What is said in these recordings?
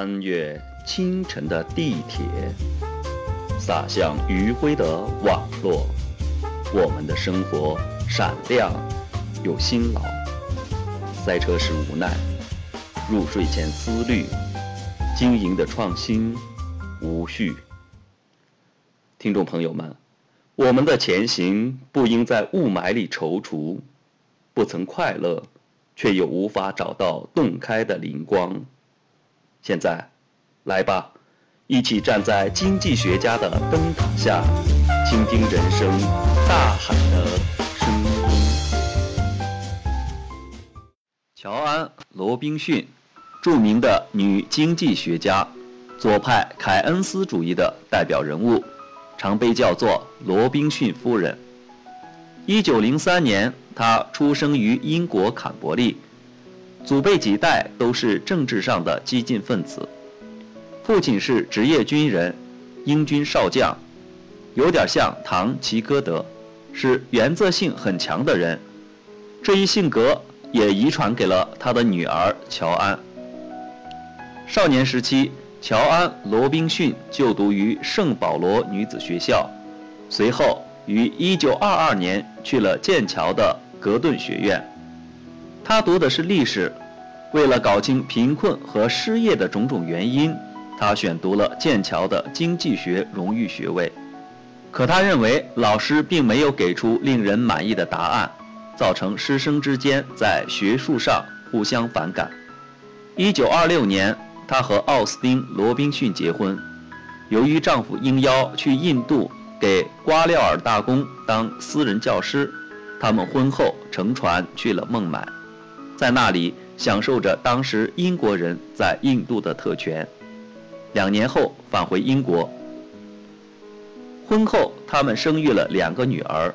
穿越清晨的地铁，洒向余晖的网络。我们的生活闪亮又辛劳，塞车时无奈，入睡前思虑，经营的创新无序。听众朋友们，我们的前行不应在雾霾里踌躇，不曾快乐，却又无法找到洞开的灵光。现在，来吧，一起站在经济学家的灯塔下，倾听人生大海的声音。乔安·罗宾逊，著名的女经济学家，左派凯恩斯主义的代表人物，常被叫做罗宾逊夫人。一九零三年，她出生于英国坎伯利。祖辈几代都是政治上的激进分子，父亲是职业军人，英军少将，有点像唐吉诃德，是原则性很强的人。这一性格也遗传给了他的女儿乔安。少年时期，乔安·罗宾逊就读于圣保罗女子学校，随后于1922年去了剑桥的格顿学院。他读的是历史，为了搞清贫困和失业的种种原因，他选读了剑桥的经济学荣誉学位。可他认为老师并没有给出令人满意的答案，造成师生之间在学术上互相反感。1926年，他和奥斯汀·罗宾逊结婚。由于丈夫应邀去印度给瓜廖尔大公当私人教师，他们婚后乘船去了孟买。在那里享受着当时英国人在印度的特权。两年后返回英国。婚后，他们生育了两个女儿。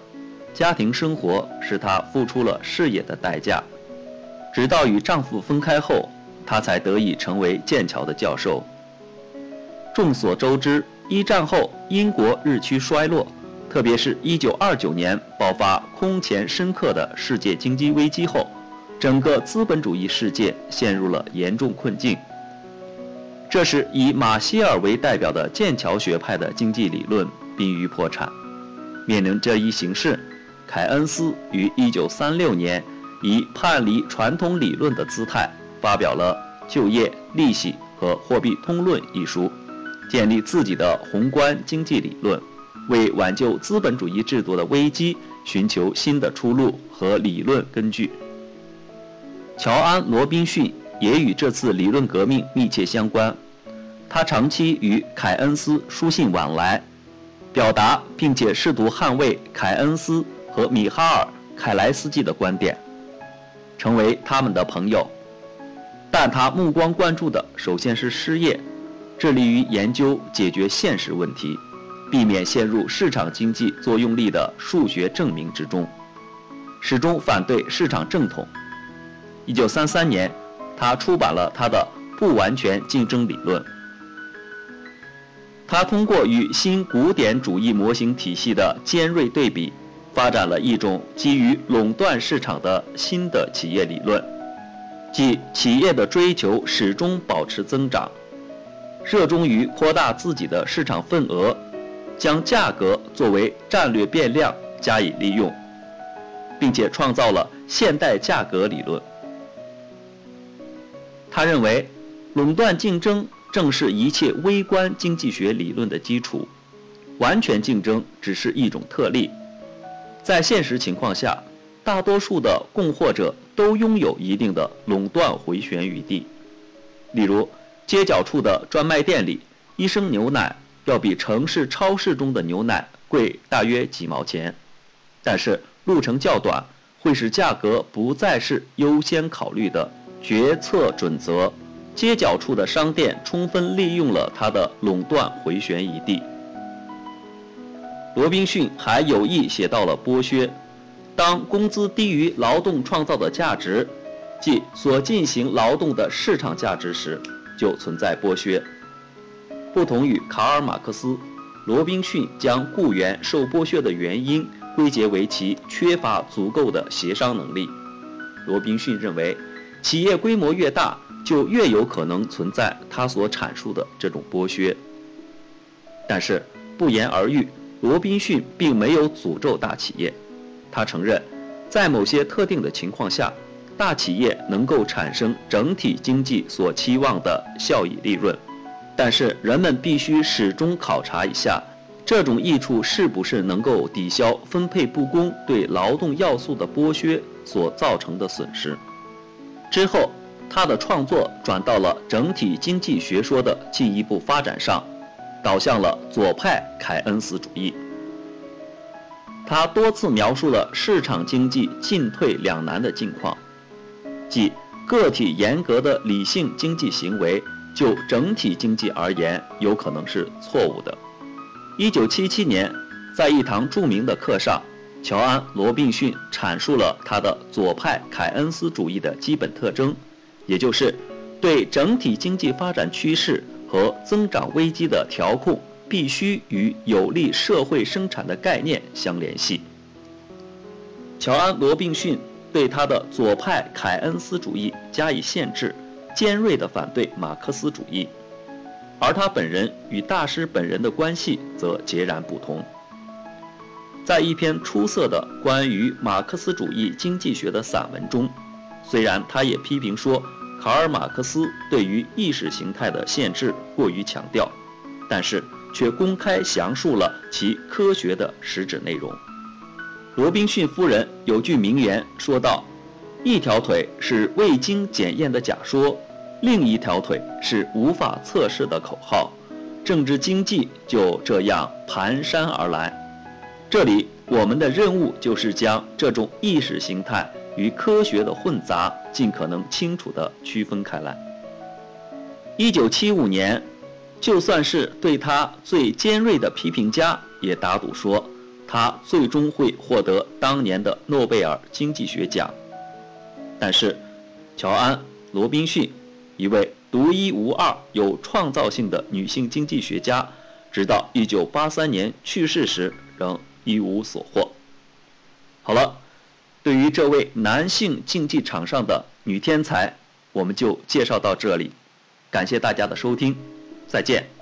家庭生活使她付出了事业的代价。直到与丈夫分开后，她才得以成为剑桥的教授。众所周知，一战后英国日趋衰落，特别是一九二九年爆发空前深刻的世界经济危机后。整个资本主义世界陷入了严重困境。这时，以马歇尔为代表的剑桥学派的经济理论濒于破产。面临这一形势，凯恩斯于1936年以叛离传统理论的姿态，发表了《就业、利息和货币通论》一书，建立自己的宏观经济理论，为挽救资本主义制度的危机寻求新的出路和理论根据。乔安·罗宾逊也与这次理论革命密切相关，他长期与凯恩斯书信往来，表达并且试图捍卫凯恩斯和米哈尔·凯莱斯基的观点，成为他们的朋友。但他目光关注的首先是失业，致力于研究解决现实问题，避免陷入市场经济作用力的数学证明之中，始终反对市场正统。一九三三年，他出版了他的不完全竞争理论。他通过与新古典主义模型体系的尖锐对比，发展了一种基于垄断市场的新的企业理论，即企业的追求始终保持增长，热衷于扩大自己的市场份额，将价格作为战略变量加以利用，并且创造了现代价格理论。他认为，垄断竞争正是一切微观经济学理论的基础，完全竞争只是一种特例。在现实情况下，大多数的供货者都拥有一定的垄断回旋余地。例如，街角处的专卖店里，一升牛奶要比城市超市中的牛奶贵大约几毛钱，但是路程较短，会使价格不再是优先考虑的。决策准则，街角处的商店充分利用了它的垄断回旋余地。罗宾逊还有意写到了剥削，当工资低于劳动创造的价值，即所进行劳动的市场价值时，就存在剥削。不同于卡尔马克思，罗宾逊将雇员受剥削的原因归结为其缺乏足够的协商能力。罗宾逊认为。企业规模越大，就越有可能存在他所阐述的这种剥削。但是不言而喻，罗宾逊并没有诅咒大企业，他承认，在某些特定的情况下，大企业能够产生整体经济所期望的效益利润，但是人们必须始终考察一下。这种益处是不是能够抵消分配不公对劳动要素的剥削所造成的损失？之后，他的创作转到了整体经济学说的进一步发展上，导向了左派凯恩斯主义。他多次描述了市场经济进退两难的境况，即个体严格的理性经济行为就整体经济而言有可能是错误的。一九七七年，在一堂著名的课上，乔安·罗宾逊阐述了他的左派凯恩斯主义的基本特征，也就是对整体经济发展趋势和增长危机的调控必须与有利社会生产的概念相联系。乔安·罗宾逊对他的左派凯恩斯主义加以限制，尖锐地反对马克思主义。而他本人与大师本人的关系则截然不同。在一篇出色的关于马克思主义经济学的散文中，虽然他也批评说卡尔马克思对于意识形态的限制过于强调，但是却公开详述了其科学的实质内容。罗宾逊夫人有句名言说道：“一条腿是未经检验的假说。”另一条腿是无法测试的口号，政治经济就这样蹒跚而来。这里我们的任务就是将这种意识形态与科学的混杂尽可能清楚地区分开来。一九七五年，就算是对他最尖锐的批评家也打赌说，他最终会获得当年的诺贝尔经济学奖。但是，乔安·罗宾逊。一位独一无二、有创造性的女性经济学家，直到1983年去世时仍一无所获。好了，对于这位男性竞技场上的女天才，我们就介绍到这里。感谢大家的收听，再见。